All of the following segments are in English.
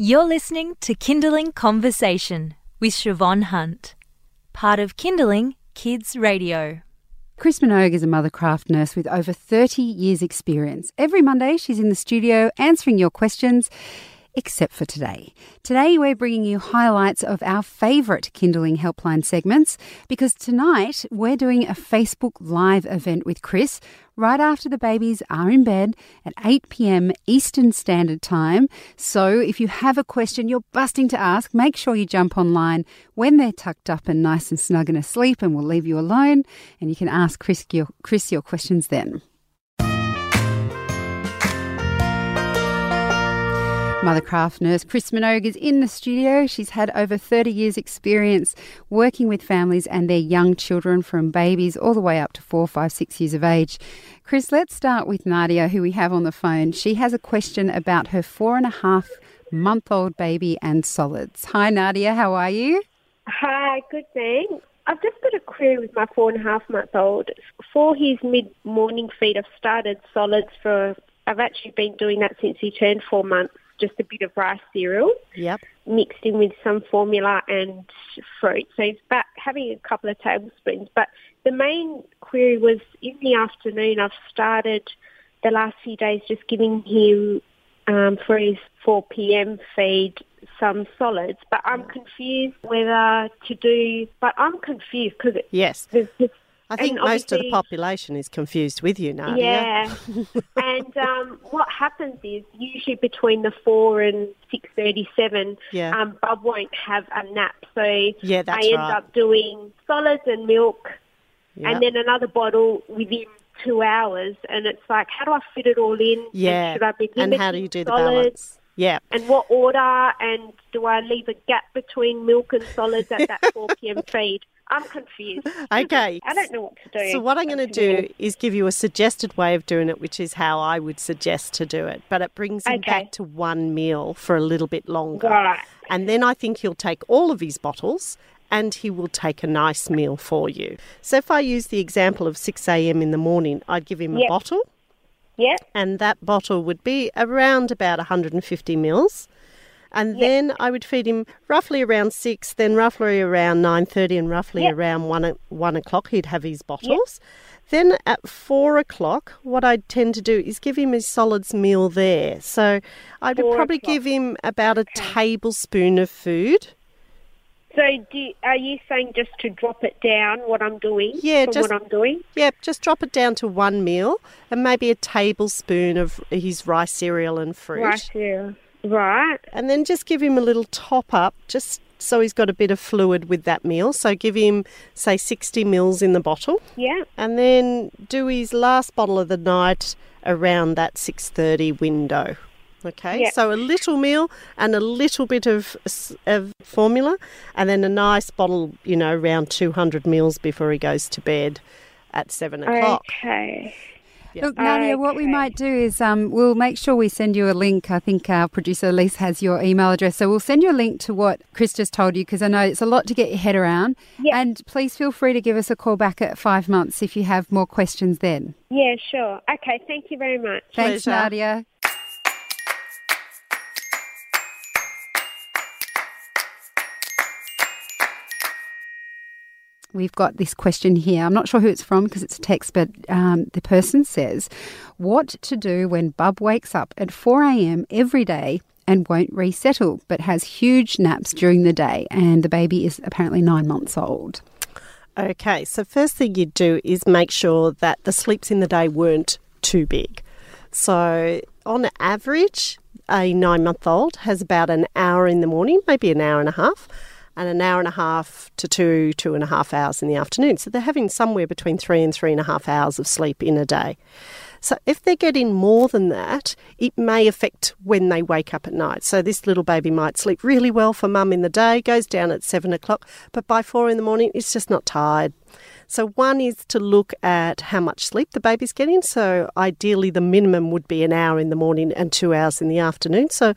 You're listening to Kinderling Conversation with Shevonne Hunt, part of Kinderling Kids Radio. Chris Minogue is a mothercraft nurse with over 30 years' experience. Every Monday, she's in the studio answering your questions except for today. Today, we're bringing you highlights of our favourite Kinderling Helpline segments because tonight we're doing a Facebook Live event with Chris right after the babies are in bed at 8 pm Eastern Standard Time. So if you have a question you're busting to ask, make sure you jump online when they're tucked up and nice and snug and asleep, and we'll leave you alone and you can ask Chris your, Chris your questions then. Mothercraft nurse Chris Minogue is in the studio. She's had over 30 years' experience working with families and their young children from babies all the way up to four, five, six years of age. Chris, let's start with Nadia, who we have on the phone. She has a question about her four and a half month old baby and solids. Hi, Nadia, how are you? Hi, good thanks. I've just got a query with my four and a half month old. For his mid morning feed, I've started solids for, I've actually been doing that since he turned four months just a bit of rice cereal. Yep. Mixed in with some formula and fruit. So he's about having a couple of tablespoons. But the main query was in the afternoon. I've started the last few days just giving him um, for his 4 p.m. feed some solids, but I'm confused whether to do. But I'm confused because yes, there's just I think most of the population is confused with you, Nadia. Yeah, and um, what happens is usually between the four and six thirty-seven, yeah. um, Bub won't have a nap, so yeah, I end right. up doing solids and milk, Yep. and then another bottle within two hours, and it's like, how do I fit it all in? yeah, and should I be and how do you do the solids? balance? Yeah, And what order? And do I leave a gap between milk and solids at that 4 p.m. feed? I'm confused. Okay. I don't know what to do. So what I'm going to do is give you a suggested way of doing it, which is how I would suggest to do it. But it brings him Okay. back to one meal for a little bit longer. Right. And then I think he'll take all of his bottles and he will take a nice meal for you. So if I use the example of 6 a.m. in the morning, I'd give him a bottle Yep. and that bottle would be around about 150 mils. And then I would feed him roughly around six, then roughly around nine thirty, and roughly Yep. around one one o'clock. He'd have his bottles. Then at four o'clock, what I'd tend to do is give him his solids meal there. So I would probably o'clock. give him about a tablespoon of food. So are you saying just to drop it down what I'm doing? Yeah, just- what I'm doing. Yep, just drop it down to one meal and maybe a tablespoon of his rice cereal and fruit. Right. Yeah. Right. and then just give him a little top up just so he's got a bit of fluid with that meal. So give him, say, 60 mils in the bottle, Yeah. and then do his last bottle of the night around that 6:30 window. Okay, Yeah. so a little meal and a little bit of, of formula, and then a nice bottle, you know, around 200 mils before he goes to bed at seven o'clock. Okay. Look, Nadia, what we might do is um, we'll make sure we send you a link. I think our producer Elise has your email address. So we'll send you a link to what Chris just told you because I know it's a lot to get your head around. Yeah. And please feel free to give us a call back at five months if you have more questions then. Yeah. Sure. Okay. Thank you very much. Thanks, Pleasure. Nadia. We've got this question here. I'm not sure who it's from because it's a text, but um, the person says, What to do when Bub wakes up at 4 a.m. every day and won't resettle, but has huge naps during the day? And the baby is apparently nine months old. Okay, so first thing you'd do is make sure that the sleeps in the day weren't too big. So, on average, a nine month old has about an hour in the morning, maybe an hour and a half, and an hour and a half to two, two and a half hours in the afternoon. So, they're having somewhere between three and three and a half hours of sleep in a day. So, if they're getting more than that, it may affect when they wake up at night. So, this little baby might sleep really well for mum in the day, goes down at seven o'clock, but by four in the morning, it's just not tired. So, one is to look at how much sleep the baby's getting. So, ideally, the minimum would be an hour in the morning and two hours in the afternoon. So,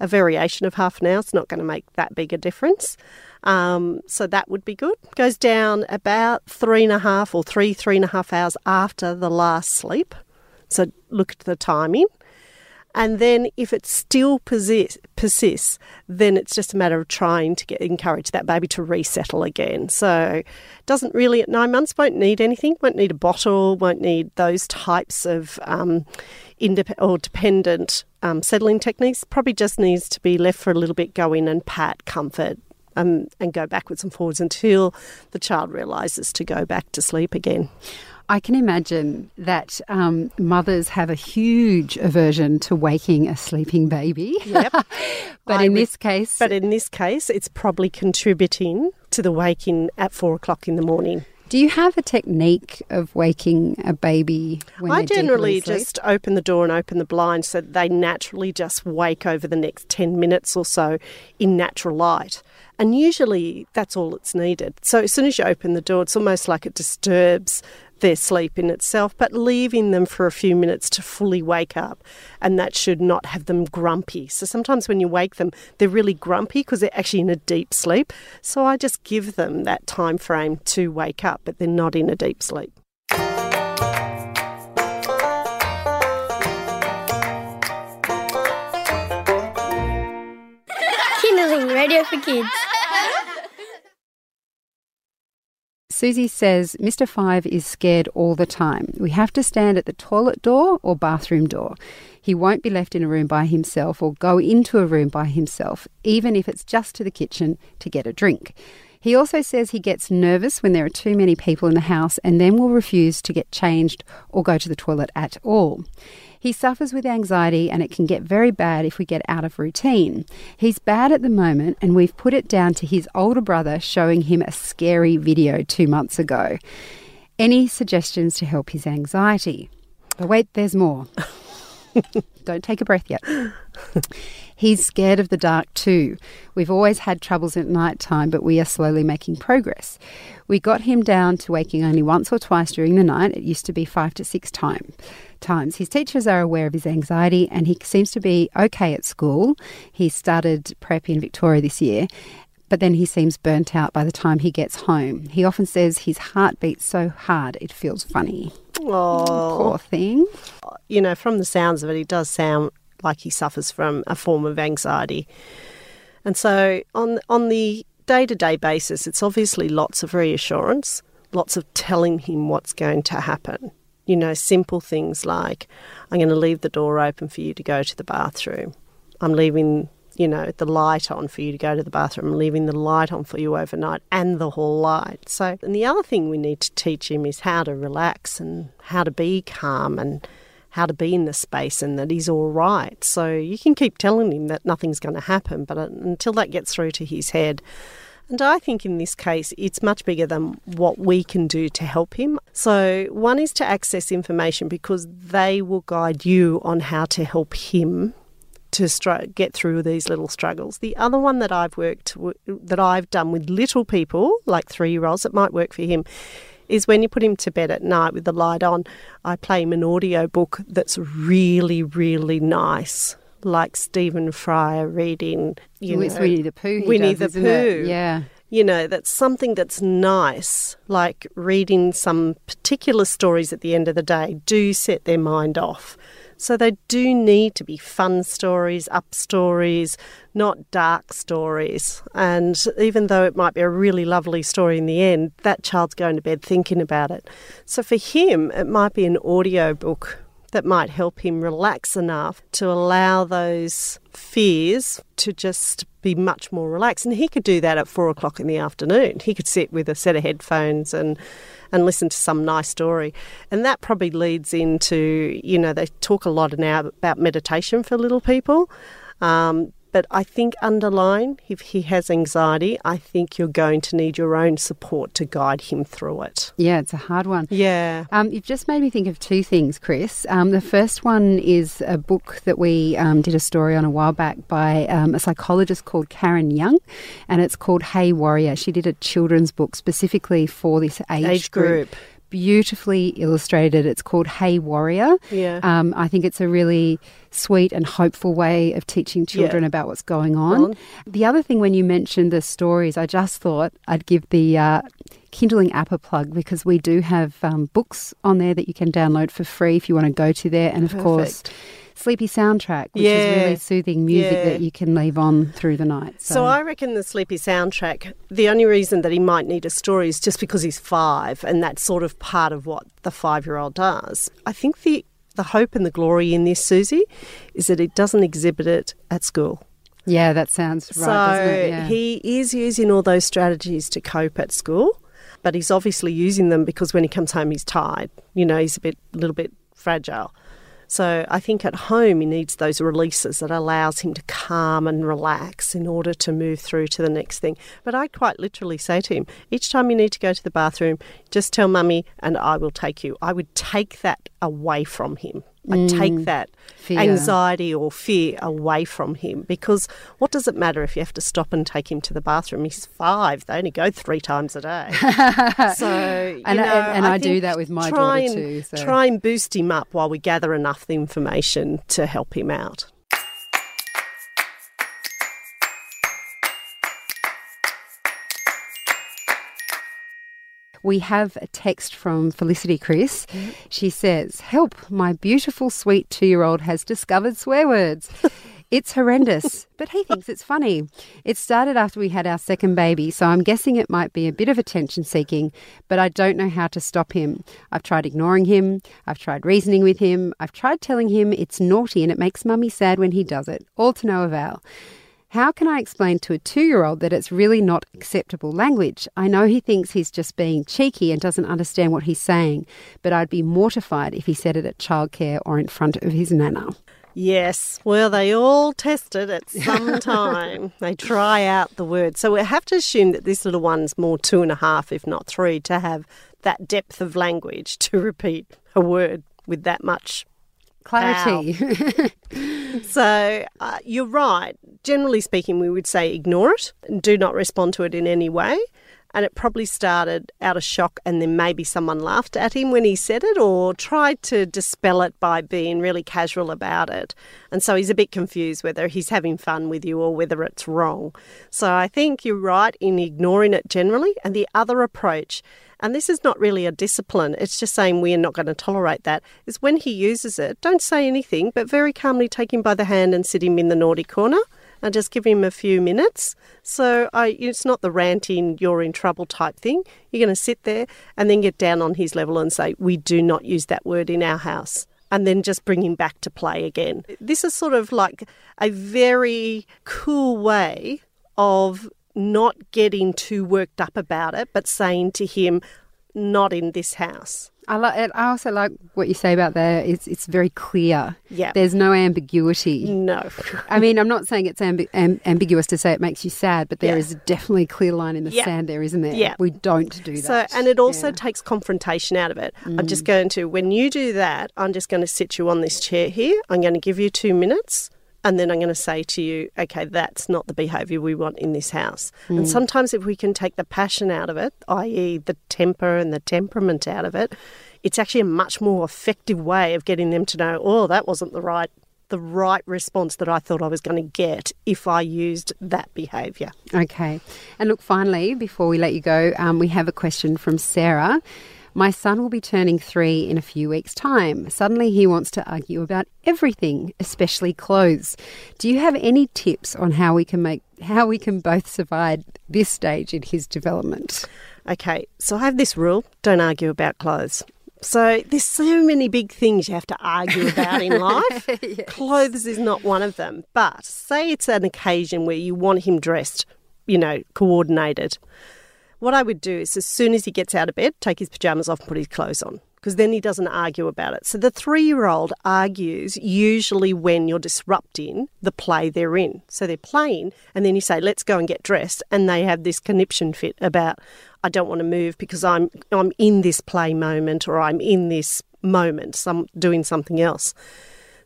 a variation of half an hour is not going to make that big a difference. Um, so, that would be good. Goes down about three and a half or three, three and a half hours after the last sleep. So, look at the timing. And then if it still persist, persists, then it's just a matter of trying to get encourage that baby to resettle again. So doesn't really at nine months won't need anything, won't need a bottle, won't need those types of um, or dependent um, settling techniques. Probably just needs to be left for a little bit, go in and pat, comfort, um, and go backwards and forwards until the child realises to go back to sleep again. I can imagine that um, mothers have a huge aversion to waking a sleeping baby. Yep. but I in would- this case, But in this case, it's probably contributing to the waking at four o'clock in the morning. Do you have a technique of waking a baby when I generally just open the door and open the blinds so they naturally just wake over the next 10 minutes or so in natural light. And usually that's all that's needed. So as soon as you open the door, it's almost like it disturbs their sleep in itself, but leaving them for a few minutes to fully wake up. And that should not have them grumpy. So sometimes when you wake them, they're really grumpy because they're actually in a deep sleep. So I just give them that time frame to wake up, but they're not in a deep sleep. Kinderling Radio for Kids. Susie says Mr. Five is scared all the time. We have to stand at the toilet door or bathroom door. He won't be left in a room by himself or go into a room by himself, even if it's just to the kitchen to get a drink. He also says he gets nervous when there are too many people in the house and then will refuse to get changed or go to the toilet at all. He suffers with anxiety and it can get very bad if we get out of routine. He's bad at the moment and we've put it down to his older brother showing him a scary video two months ago. Any suggestions to help his anxiety? But wait, there's more. Don't take a breath yet. He's scared of the dark too. We've always had troubles at night time, but we are slowly making progress. We got him down to waking only once or twice during the night. It used to be five to six time, times. His teachers are aware of his anxiety and he seems to be okay at school. He started prep in Victoria this year, but then he seems burnt out by the time he gets home. He often says his heart beats so hard it feels funny. Oh, Poor thing. You know, from the sounds of it, he does sound like he suffers from a form of anxiety. And so, on on the day to day basis, it's obviously lots of reassurance, lots of telling him what's going to happen. You know, simple things like, I'm going to leave the door open for you to go to the bathroom. I'm leaving, you know, the light on for you to go to the bathroom. I'm leaving the light on for you overnight and the hall light. So, and the other thing we need to teach him is how to relax and how to be calm and how to be in the space and that he's all right. So you can keep telling him that nothing's going to happen, but until that gets through to his head. And I think in this case, it's much bigger than what we can do to help him. So, one is to access information because they will guide you on how to help him to str- get through these little struggles. The other one that I've worked w- that I've done with little people, like three year olds, that might work for him, is when you put him to bed at night with the light on. I play him an audio book that's really, really nice, like Stephen Fry reading. You With know, Winnie the Pooh. he Winnie does, the isn't it? Pooh. Yeah. You know, that's something that's nice, like reading some particular stories at the end of the day, do set their mind off. So they do need to be fun stories, up stories, not dark stories. And even though it might be a really lovely story in the end, that child's going to bed thinking about it. So for him, it might be an audio book that might help him relax enough to allow those fears to just be much more relaxed. And he could do that at four o'clock in the afternoon. He could sit with a set of headphones and and listen to some nice story. And that probably leads into, you know, they talk a lot now about meditation for little people. Um, but I think underlying, if he has anxiety, I think you're going to need your own support to guide him through it. Yeah, it's a hard one. Yeah. Um, you've just made me think of two things, Chris. Um, the first one is a book that we um, did a story on a while back by um, a psychologist called Karen Young, and it's called Hey Warrior. She did a children's book specifically for this age, Age group. Beautifully illustrated. It's called Hey Warrior. Yeah. Um, I think it's a really sweet and hopeful way of teaching children Yeah. about what's going on. On. The other thing, when you mentioned the stories, I just thought I'd give the uh, Kinderling app a plug because we do have um, books on there that you can download for free if you want to go to there. And of course, Perfect. Sleepy soundtrack, which Yeah. is really soothing music Yeah. that you can leave on through the night. So, So I reckon the sleepy soundtrack, the only reason that he might need a story is just because he's five and that's sort of part of what the five year old does. I think the the hope and the glory in this, Susie, is that it doesn't exhibit it at school. yeah, that sounds right. so? Yeah. he is using all those strategies to cope at school, but he's obviously using them because when he comes home he's tired. You know, he's a bit a little bit fragile. So I think at home he needs those releases that allows him to calm and relax in order to move through to the next thing. But I quite literally say to him, each time you need to go to the bathroom, just tell mummy and I will take you. I would take that away from him. I take mm. that Fear. anxiety or fear away from him because what does it matter if you have to stop and take him to the bathroom? He's five; they only go three times a day. so, And I- know, and I do that with my daughter and- too, so. Try and boost him up while we gather enough information to help him out. We have a text from Felicity Chris. She says, Help, my beautiful, sweet two year old has discovered swear words. It's horrendous, but he thinks it's funny. It started after we had our second baby, so I'm guessing it might be a bit of attention seeking, but I don't know how to stop him. I've tried ignoring him, I've tried reasoning with him, I've tried telling him it's naughty and it makes mummy sad when he does it, all to no avail. How can I explain to a two year old that it's really not acceptable language? I know he thinks he's just being cheeky and doesn't understand what he's saying, but I'd be mortified if he said it at childcare or in front of his nana. Yes, well, they all test it at some time. they try out the word. So we have to assume that this little one's more two and a half, if not three, to have that depth of language to repeat a word with that much. Clarity. So uh, you're right. Generally speaking, we would say ignore it and do not respond to it in any way. And it probably started out of shock, and then maybe someone laughed at him when he said it or tried to dispel it by being really casual about it. And so he's a bit confused whether he's having fun with you or whether it's wrong. So I think you're right in ignoring it generally. And the other approach, and this is not really a discipline, it's just saying we are not going to tolerate that, is when he uses it, don't say anything, but very calmly take him by the hand and sit him in the naughty corner and just give him a few minutes. So I, it's not the ranting, you're in trouble type thing. You're going to sit there and then get down on his level and say, we do not use that word in our house. And then just bring him back to play again. This is sort of like a very cool way of not getting too worked up about it, but saying to him, not in this house. I like. I also like what you say about there. It's it's very clear. Yeah. There's no ambiguity. No. I mean, I'm not saying it's ambi- am- ambiguous to say it makes you sad, but there Yeah. is definitely a clear line in the Yeah. sand there, isn't there? Yeah. We don't do that. So, and it also Yeah. takes confrontation out of it. I'm just mm. going to, when you do that, I'm just going to sit you on this chair here. I'm going to give you two minutes. And then I'm going to say to you, okay, that's not the behaviour we want in this house. And sometimes, if we can take the passion out of it, i.e., the temper and the temperament out of it, it's actually a much more effective way of getting them to know, oh, that wasn't the right the right response that I thought I was going to get if I used that behaviour. Okay. And look, finally, before we let you go, um, we have a question from Sarah. My son will be turning three in a few weeks' time. Suddenly, he wants to argue about everything, especially clothes. Do you have any tips on how we can make how we can both survive this stage in his development? Okay, so I have this rule don't argue about clothes. So there's so many big things you have to argue about in life. Clothes is not one of them. But say it's an occasion where you want him dressed, you know, coordinated. What I would do is as soon as he gets out of bed, take his pajamas off and put his clothes on. Because then he doesn't argue about it. So the three year old argues usually when you're disrupting the play they're in. So they're playing, and then you say, let's go and get dressed. And they have this conniption fit about, I don't want to move because I'm, I'm in this play moment or I'm in this moment, some, doing something else.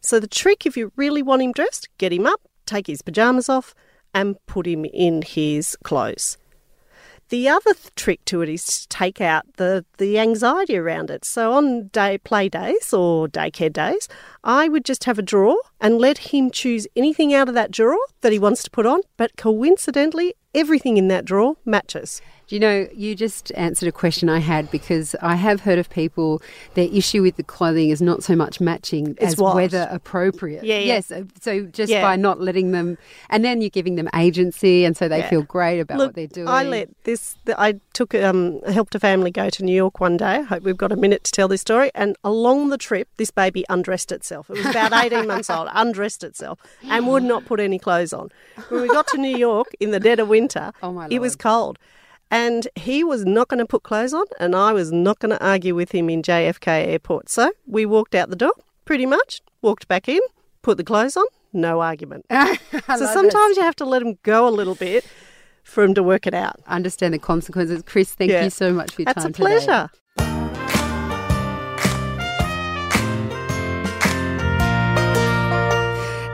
So the trick, if you really want him dressed, get him up, take his pajamas off, and put him in his clothes. The other th- trick to it is to take out the, the anxiety around it. So on day play days or daycare days, I would just have a drawer and let him choose anything out of that drawer that he wants to put on. But coincidentally, everything in that drawer matches. Do you know, you just answered a question I had because I have heard of people, their issue with the clothing is not so much matching It's as what? weather appropriate. Yeah, yeah. Yes. so- just Yeah. by not letting them, and then you're giving them agency, and so they Yeah. feel great about Look, what they're doing. I let this. I took um, helped a family go to New York one day. I hope we've got a minute to tell this story. And along the trip, this baby undressed itself. It was about eighteen months old. Undressed itself and would not put any clothes on. When we got to New York in the dead of winter, Oh, my it was cold. And he was not going to put clothes on, and I was not going to argue with him in JFK Airport. So we walked out the door, pretty much, walked back in, put the clothes on, no argument. So sometimes you have to let him go a little bit for him to work it out. understand the consequences. Chris, thank Yeah. you so much for your That's time a pleasure.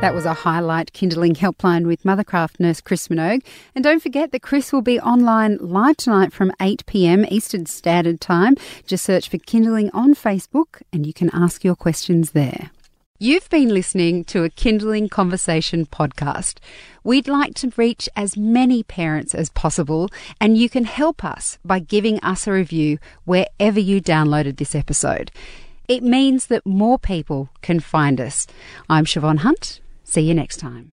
That was a highlight Kinderling helpline with Mothercraft nurse Chris Minogue. And don't forget that Chris will be online live tonight from 8 pm Eastern Standard Time. Just search for Kinderling on Facebook and you can ask your questions there. You've been listening to a Kinderling Conversation podcast. We'd like to reach as many parents as possible, and you can help us by giving us a review wherever you downloaded this episode. It means that more people can find us. I'm Shevonne Hunt. See you next time.